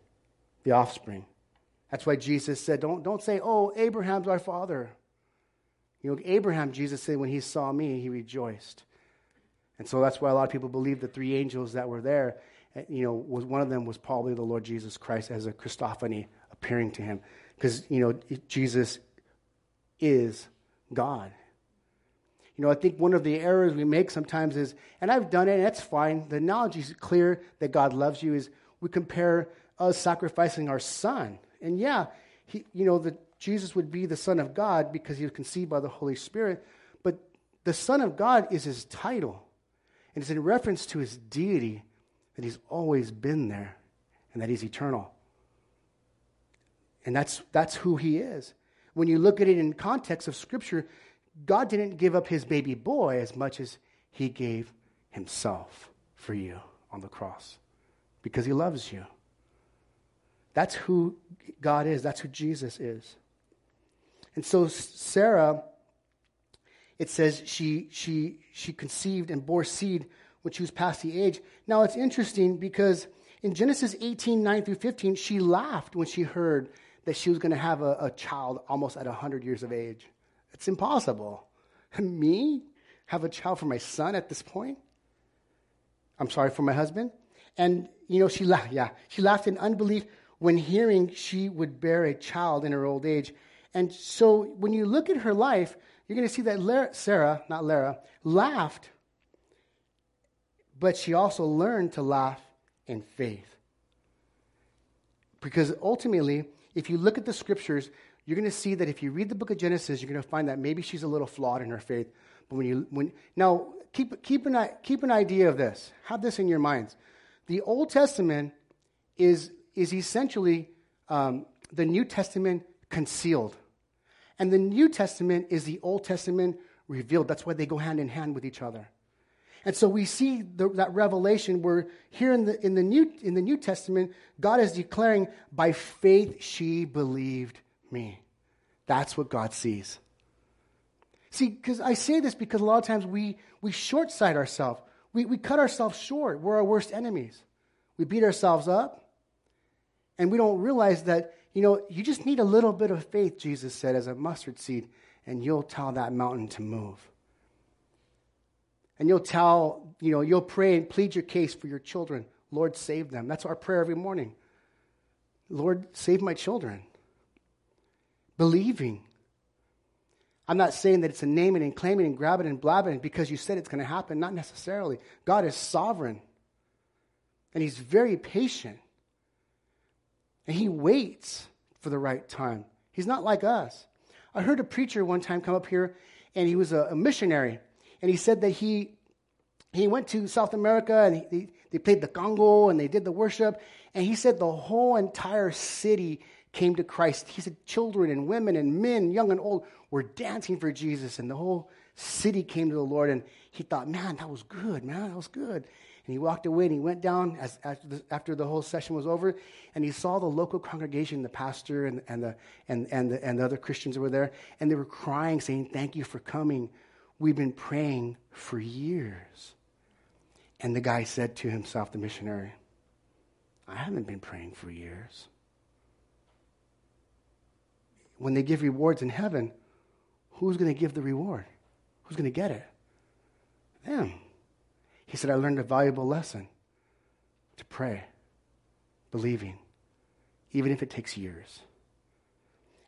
the offspring. That's why Jesus said, don't, don't say, oh, Abraham's our father. You know, Abraham, Jesus said, when he saw me, he rejoiced. And so that's why a lot of people believe the three angels that were there, eh, you know, was one of them was probably the Lord Jesus Christ as a Christophany appearing to him. Because, you know, Jesus is God. You know, I think one of the errors we make sometimes is, and I've done it, and that's fine. The analogy is clear that God loves you is we compare us sacrificing our son. And yeah, he, you know, the, Jesus would be the Son of God because he was conceived by the Holy Spirit, but the Son of God is his title. And it's in reference to his deity that he's always been there and that he's eternal. And that's, that's who he is. When you look at it in context of Scripture, God didn't give up his baby boy as much as he gave himself for you on the cross because he loves you. That's who God is, that's who Jesus is. And so Sarah it says she, she, she conceived and bore seed when she was past the age. Now it's interesting because in Genesis 18, 9 through 15, she laughed when she heard that she was going to have a, a child almost at 100 years of age. It's impossible. [laughs] Me have a child for my son at this point? I'm sorry, for my husband? And, you know, she laughed, yeah, she laughed in unbelief when hearing she would bear a child in her old age. And so when you look at her life, you're going to see that Sarah, not Lara, laughed, but she also learned to laugh in faith. Because ultimately, if you look at the scriptures, you're going to see that if you read the book of Genesis, you're going to find that maybe she's a little flawed in her faith. But when you, when, now, keep, keep, an, keep an idea of this. Have this in your minds. The Old Testament is, is essentially um, the New Testament concealed. And the New Testament is the Old Testament revealed. That's why they go hand in hand with each other. And so we see the, that revelation where here in the, in, the New, in the New Testament, God is declaring, by faith she believed me. That's what God sees. See, because I say this because a lot of times we, we short sight ourselves. We, we cut ourselves short. We're our worst enemies. We beat ourselves up. And we don't realize that you know, you just need a little bit of faith, Jesus said, as a mustard seed, and you'll tell that mountain to move. And you'll tell, you know, you'll pray and plead your case for your children. Lord, save them. That's our prayer every morning. Lord, save my children. Believing. I'm not saying that it's a name it and claim it and grab it and blab it because you said it's going to happen. Not necessarily. God is sovereign. And He's very patient. And He waits for the right time. He's not like us. I heard a preacher one time come up here, and he was a, a missionary. And he said that he, he went to South America and he, he, they played the conga and they did the worship. And he said the whole entire city came to Christ. He said children and women and men, young and old, were dancing for Jesus. And the whole city came to the Lord. And he thought, man, that was good, man, that was good. And he walked away and he went down as, after, the, after the whole session was over and he saw the local congregation, the pastor and, and, the, and, and, the, and the other Christians that were there. And they were crying, saying, Thank you for coming. We've been praying for years. And the guy said to himself, the missionary, I haven't been praying for years. When they give rewards in heaven, who's going to give the reward? Who's going to get it? Them. He said, I learned a valuable lesson to pray, believing, even if it takes years.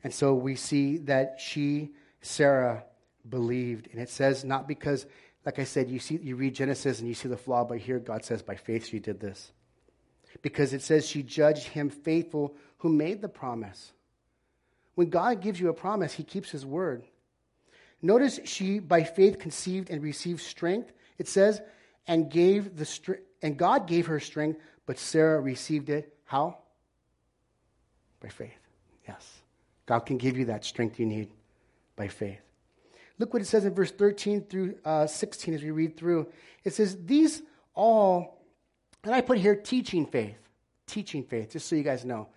And so we see that she, Sarah, believed. And it says, not because, like I said, you, see, you read Genesis and you see the flaw, but here God says, by faith she did this. Because it says she judged him faithful who made the promise. When God gives you a promise, he keeps his word. Notice she, by faith, conceived and received strength. It says, and gave the str- and God gave her strength, but Sarah received it how? By faith. Yes. God can give you that strength you need by faith. Look what it says in verse 13 through uh, 16 as we read through. It says, These all, and I put here teaching faith. Teaching faith, just so you guys know.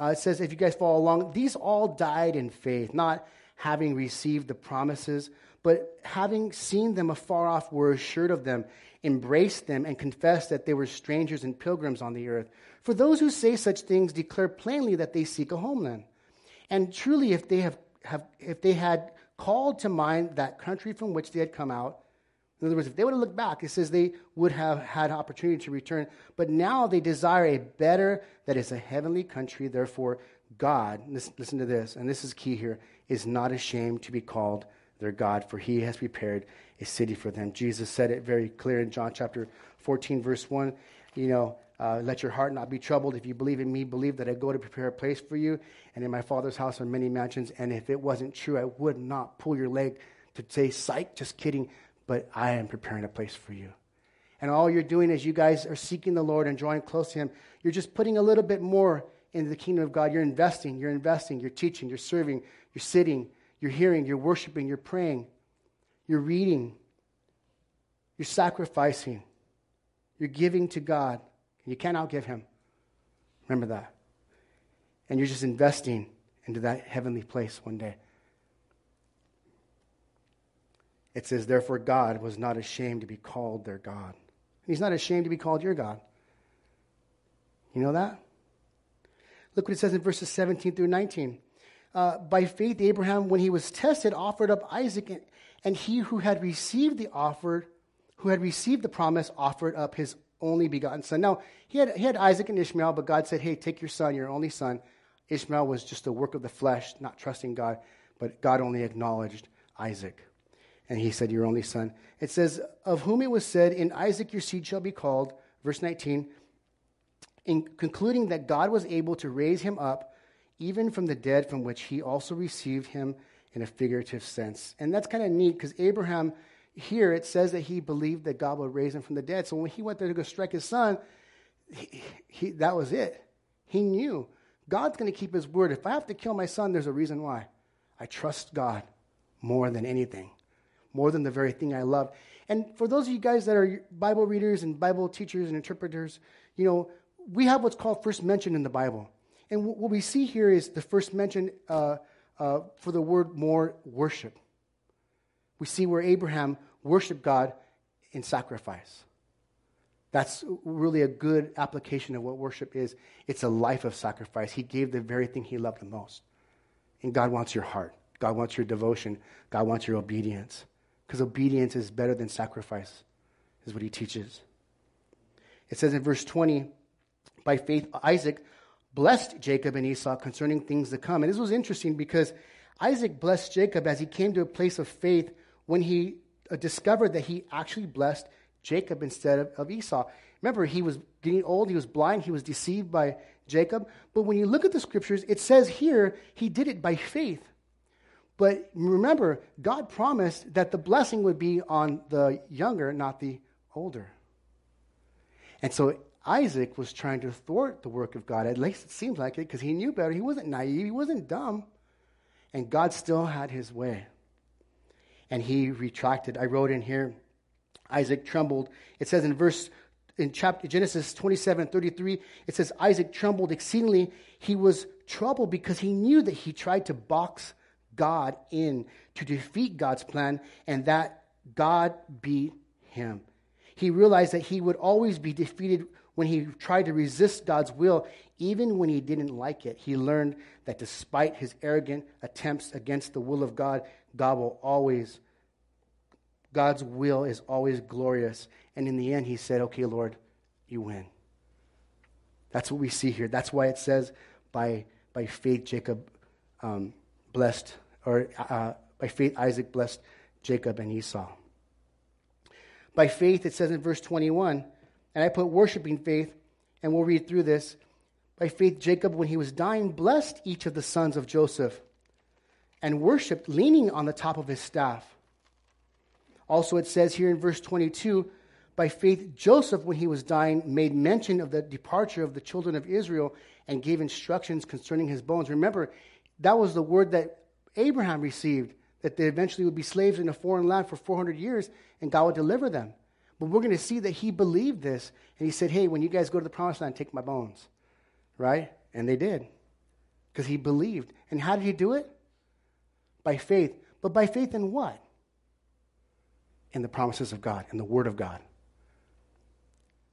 Uh, it says, if you guys follow along, these all died in faith, not having received the promises, but having seen them afar off, were assured of them embraced them, and confessed that they were strangers and pilgrims on the earth. For those who say such things declare plainly that they seek a homeland. And truly, if they, have, have, if they had called to mind that country from which they had come out, in other words, if they would have looked back, it says they would have had opportunity to return. But now they desire a better, that is a heavenly country. Therefore, God, listen, to this, and this is key here, is not ashamed to be called their God, for he has prepared a city for them. Jesus said it very clear in John chapter 14, verse 1. You know, uh, let your heart not be troubled. If you believe in me, believe that I go to prepare a place for you. And in my Father's house are many mansions. And if it wasn't true, I would not pull your leg to say, psych, just kidding. But I am preparing a place for you. And all you're doing is you guys are seeking the Lord and drawing close to Him. You're just putting a little bit more into the kingdom of God. You're investing, you're investing, you're teaching, you're serving, you're sitting, you're hearing, you're worshiping, you're praying. You're reading. You're sacrificing. You're giving to God. You can't outgive Him. Remember that. And you're just investing into that heavenly place one day. It says, Therefore, God was not ashamed to be called their God. He's not ashamed to be called your God. You know that? Look what it says in verses 17 through 19. Uh, by faith, Abraham, when he was tested, offered up Isaac, and he who had received the offer, who had received the promise, offered up his only begotten son. Now, he had, he had Isaac and Ishmael, but God said, Hey, take your son, your only son. Ishmael was just a work of the flesh, not trusting God, but God only acknowledged Isaac. And he said, Your only son. It says, Of whom it was said, In Isaac your seed shall be called, verse 19, in concluding that God was able to raise him up even from the dead, from which he also received him in a figurative sense. And that's kind of neat because Abraham, here it says that he believed that God would raise him from the dead. So when he went there to go strike his son, he, he, that was it. He knew God's going to keep his word. If I have to kill my son, there's a reason why. I trust God more than anything, more than the very thing I love. And for those of you guys that are Bible readers and Bible teachers and interpreters, you know, we have what's called first mention in the Bible. And what we see here is the first mention uh, uh, for the word more worship. We see where Abraham worshiped God in sacrifice. That's really a good application of what worship is. It's a life of sacrifice. He gave the very thing he loved the most. And God wants your heart. God wants your devotion. God wants your obedience. Because obedience is better than sacrifice, is what he teaches. It says in verse 20, by faith, Isaac, blessed Jacob and Esau concerning things to come. And this was interesting because Isaac blessed Jacob as he came to a place of faith when he uh, discovered that he actually blessed Jacob instead of, of Esau. Remember, he was getting old, he was blind, he was deceived by Jacob. But when you look at the scriptures, it says here he did it by faith. But remember, God promised that the blessing would be on the younger, not the older. And so Isaac was trying to thwart the work of God. At least it seems like it because he knew better. He wasn't naive, he wasn't dumb. And God still had his way. And he retracted. I wrote in here, Isaac trembled. It says in verse in chapter Genesis 27 33, it says Isaac trembled exceedingly. He was troubled because he knew that he tried to box God in to defeat God's plan and that God beat him. He realized that he would always be defeated when he tried to resist God's will, even when he didn't like it. He learned that despite his arrogant attempts against the will of God, God will always, God's will is always glorious. And in the end, he said, Okay, Lord, you win. That's what we see here. That's why it says, by, by faith, Jacob um, blessed or uh, by faith, Isaac blessed Jacob and Esau. By faith, it says in verse 21, and I put worshiping faith, and we'll read through this. By faith, Jacob, when he was dying, blessed each of the sons of Joseph and worshiped, leaning on the top of his staff. Also, it says here in verse 22 by faith, Joseph, when he was dying, made mention of the departure of the children of Israel and gave instructions concerning his bones. Remember, that was the word that Abraham received that they eventually would be slaves in a foreign land for 400 years and God would deliver them. But we're going to see that he believed this and he said, Hey, when you guys go to the promised land, take my bones. Right? And they did because he believed. And how did he do it? By faith. But by faith in what? In the promises of God, in the Word of God.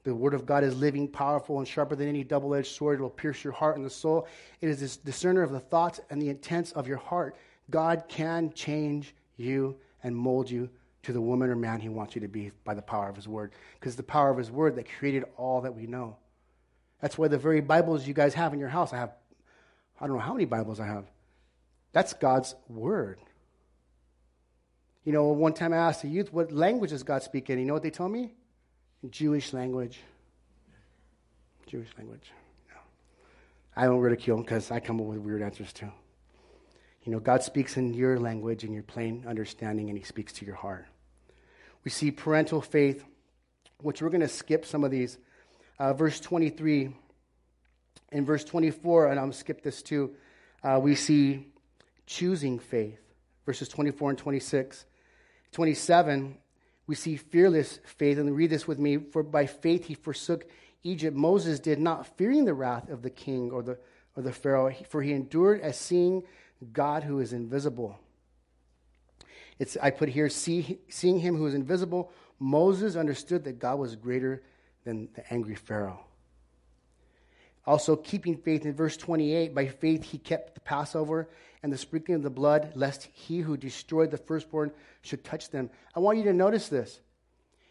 The Word of God is living, powerful, and sharper than any double edged sword. It will pierce your heart and the soul. It is this discerner of the thoughts and the intents of your heart. God can change you and mold you to the woman or man he wants you to be by the power of his word. Because the power of his word that created all that we know. That's why the very Bibles you guys have in your house, I have, I don't know how many Bibles I have. That's God's word. You know, one time I asked the youth, what language does God speak in? You know what they told me? Jewish language. Jewish language. I don't ridicule because I come up with weird answers too. You know, God speaks in your language and your plain understanding, and He speaks to your heart. We see parental faith, which we're going to skip some of these. Uh, verse 23 and verse 24, and I'm skip this too. Uh, we see choosing faith, verses 24 and 26. 27, we see fearless faith. And read this with me. For by faith he forsook Egypt. Moses did not, fearing the wrath of the king or the, or the Pharaoh, for he endured as seeing God who is invisible. It's, I put here, see, seeing him who is invisible, Moses understood that God was greater than the angry Pharaoh. Also, keeping faith in verse 28, by faith he kept the Passover and the sprinkling of the blood, lest he who destroyed the firstborn should touch them. I want you to notice this.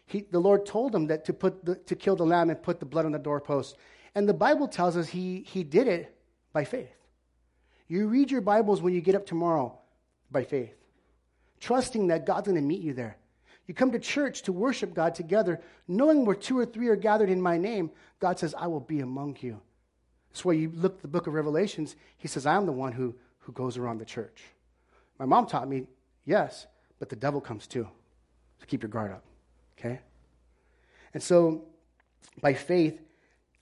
He, the Lord told him that to, put the, to kill the lamb and put the blood on the doorpost. And the Bible tells us he, he did it by faith. You read your Bibles when you get up tomorrow by faith, trusting that God's going to meet you there. You come to church to worship God together, knowing where two or three are gathered in my name. God says, I will be among you. That's why you look at the book of Revelations. He says, I'm the one who, who goes around the church. My mom taught me, yes, but the devil comes too. So keep your guard up, okay? And so, by faith,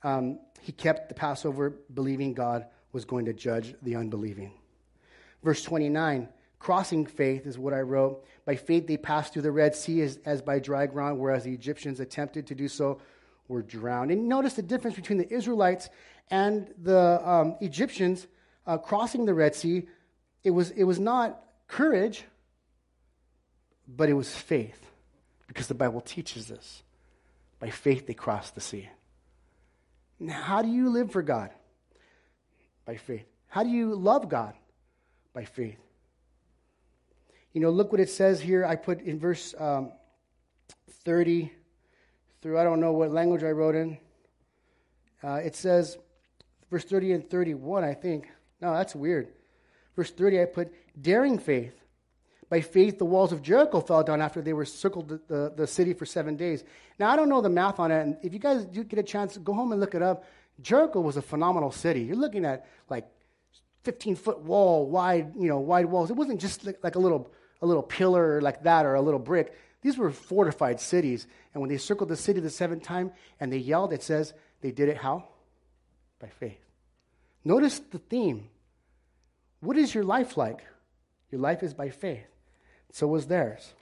um, he kept the Passover, believing God was going to judge the unbelieving. Verse 29 crossing faith is what I wrote. By faith, they passed through the Red Sea as, as by dry ground, whereas the Egyptians attempted to do so were drowned. And notice the difference between the Israelites and the um, Egyptians uh, crossing the Red Sea. It was, it was not courage, but it was faith, because the Bible teaches this. By faith, they crossed the sea. Now, how do you live for God? By faith. How do you love God? By faith. You know, look what it says here. I put in verse um, 30 through, I don't know what language I wrote in. Uh, it says verse 30 and 31, I think. No, that's weird. Verse 30, I put daring faith. By faith, the walls of Jericho fell down after they were circled the, the, the, city for seven days. Now, I don't know the math on it, and if you guys do get a chance, go home and look it up. Jericho was a phenomenal city. You're looking at like 15 foot wall, wide, you know, wide walls. It wasn't just like, a little a little pillar like that or a little brick. These were fortified cities. And when they circled the city the seventh time and they yelled, it says they did it how? By faith. Notice the theme. What is your life like? Your life is by faith. So was theirs.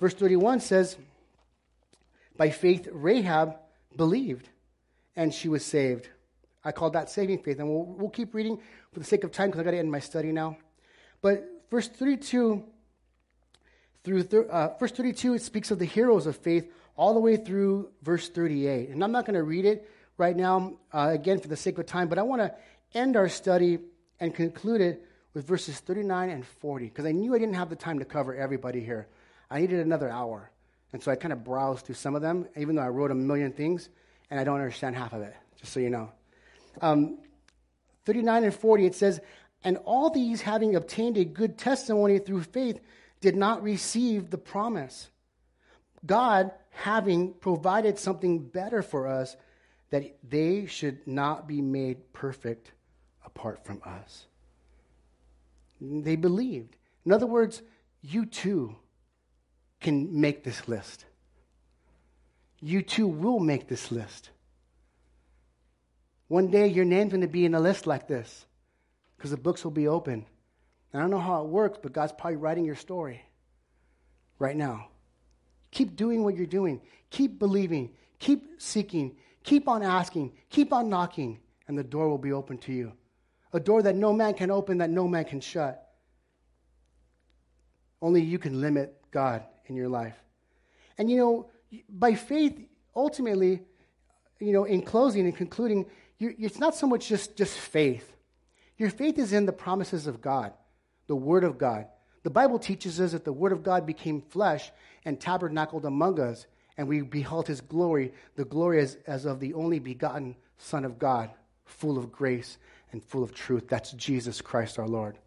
Verse 31 says, By faith, Rahab believed, and she was saved. I call that saving faith. And we'll, we'll keep reading for the sake of time because i got to end my study now. But verse 32 through uh, verse 32, it speaks of the heroes of faith all the way through verse 38. And I'm not going to read it right now, uh, again, for the sake of time, but I want to end our study and conclude it with verses 39 and 40, because I knew I didn't have the time to cover everybody here. I needed another hour. And so I kind of browsed through some of them, even though I wrote a million things, and I don't understand half of it, just so you know. Um, 39 and 40, it says, And all these, having obtained a good testimony through faith, did not receive the promise. God, having provided something better for us, that they should not be made perfect apart from us. They believed. In other words, you too can make this list. You too will make this list. One day your name's going to be in a list like this because the books will be open. I don't know how it works, but God's probably writing your story right now. Keep doing what you're doing. Keep believing. Keep seeking. Keep on asking. Keep on knocking, and the door will be open to you. A door that no man can open, that no man can shut. Only you can limit God in your life. And you know, by faith, ultimately, you know, in closing and concluding, it's not so much just, just faith. Your faith is in the promises of God the Word of God. The Bible teaches us that the Word of God became flesh and tabernacled among us, and we beheld His glory, the glory as, as of the only begotten Son of God, full of grace and full of truth. That's Jesus Christ our Lord.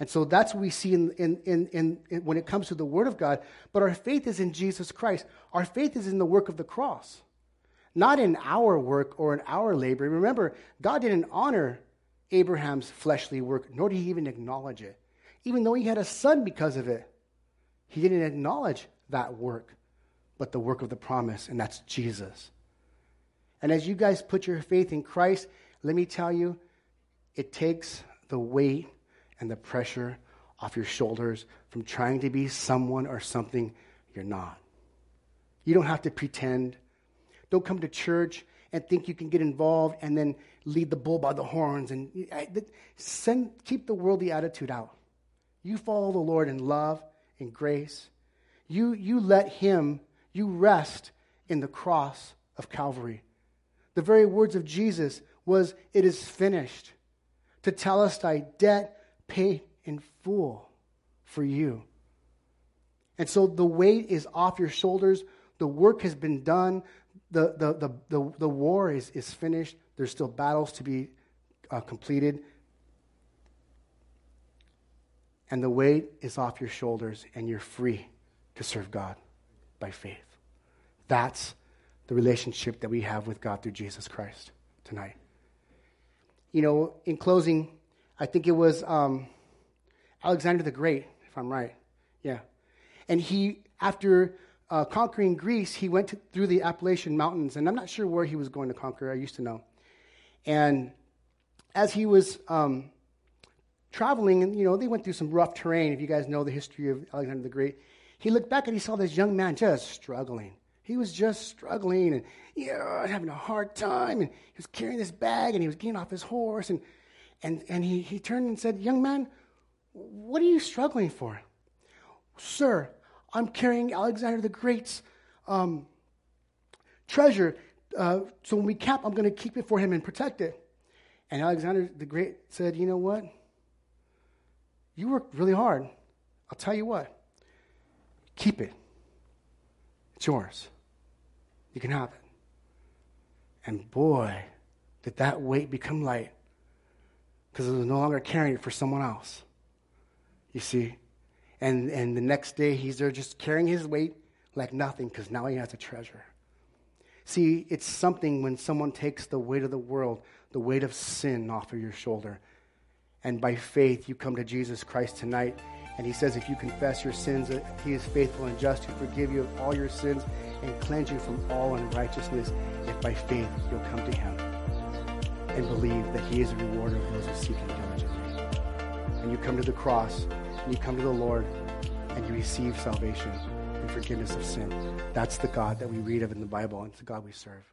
And so that's what we see in, in, in, in, when it comes to the Word of God. But our faith is in Jesus Christ. Our faith is in the work of the cross, not in our work or in our labor. Remember, God didn't honor Abraham's fleshly work, nor did he even acknowledge it. Even though he had a son because of it, he didn't acknowledge that work, but the work of the promise, and that's Jesus. And as you guys put your faith in Christ, let me tell you, it takes the weight and the pressure off your shoulders from trying to be someone or something you're not. You don't have to pretend. Don't come to church and think you can get involved and then lead the bull by the horns and send, keep the worldly attitude out. You follow the Lord in love and grace. You, you let Him, you rest in the cross of Calvary. The very words of Jesus was, It is finished. To tell us thy debt paid in full for you. And so the weight is off your shoulders. The work has been done the, the, the, the, the war is, is finished. There's still battles to be uh, completed. And the weight is off your shoulders, and you're free to serve God by faith. That's the relationship that we have with God through Jesus Christ tonight. You know, in closing, I think it was um, Alexander the Great, if I'm right. Yeah. And he, after uh, conquering Greece, he went to, through the Appalachian Mountains, and I'm not sure where he was going to conquer. I used to know. And as he was um, traveling, and you know, they went through some rough terrain. If you guys know the history of Alexander the Great, he looked back and he saw this young man just struggling. He was just struggling and you know, having a hard time, and he was carrying this bag, and he was getting off his horse, and and and he, he turned and said, "Young man, what are you struggling for?" Sir, I'm carrying Alexander the Great's um, treasure. Uh, so when we cap, I'm going to keep it for him and protect it. And Alexander the Great said, You know what? You worked really hard. I'll tell you what. Keep it. It's yours. You can have it. And boy, Did that weight become light? Because it was no longer carrying it for someone else. You see? And, and the next day, he's there just carrying his weight like nothing because now he has a treasure. See, it's something when someone takes the weight of the world, the weight of sin off of your shoulder. And by faith, you come to Jesus Christ tonight. And he says, if you confess your sins, uh, he is faithful and just to forgive you of all your sins and cleanse you from all unrighteousness. If by faith you'll come to him and believe that he is a rewarder of those who seek him diligently. And you come to the cross, and you come to the Lord, and you receive salvation and forgiveness of sin. That's the God that we read of in the Bible, and it's the God we serve.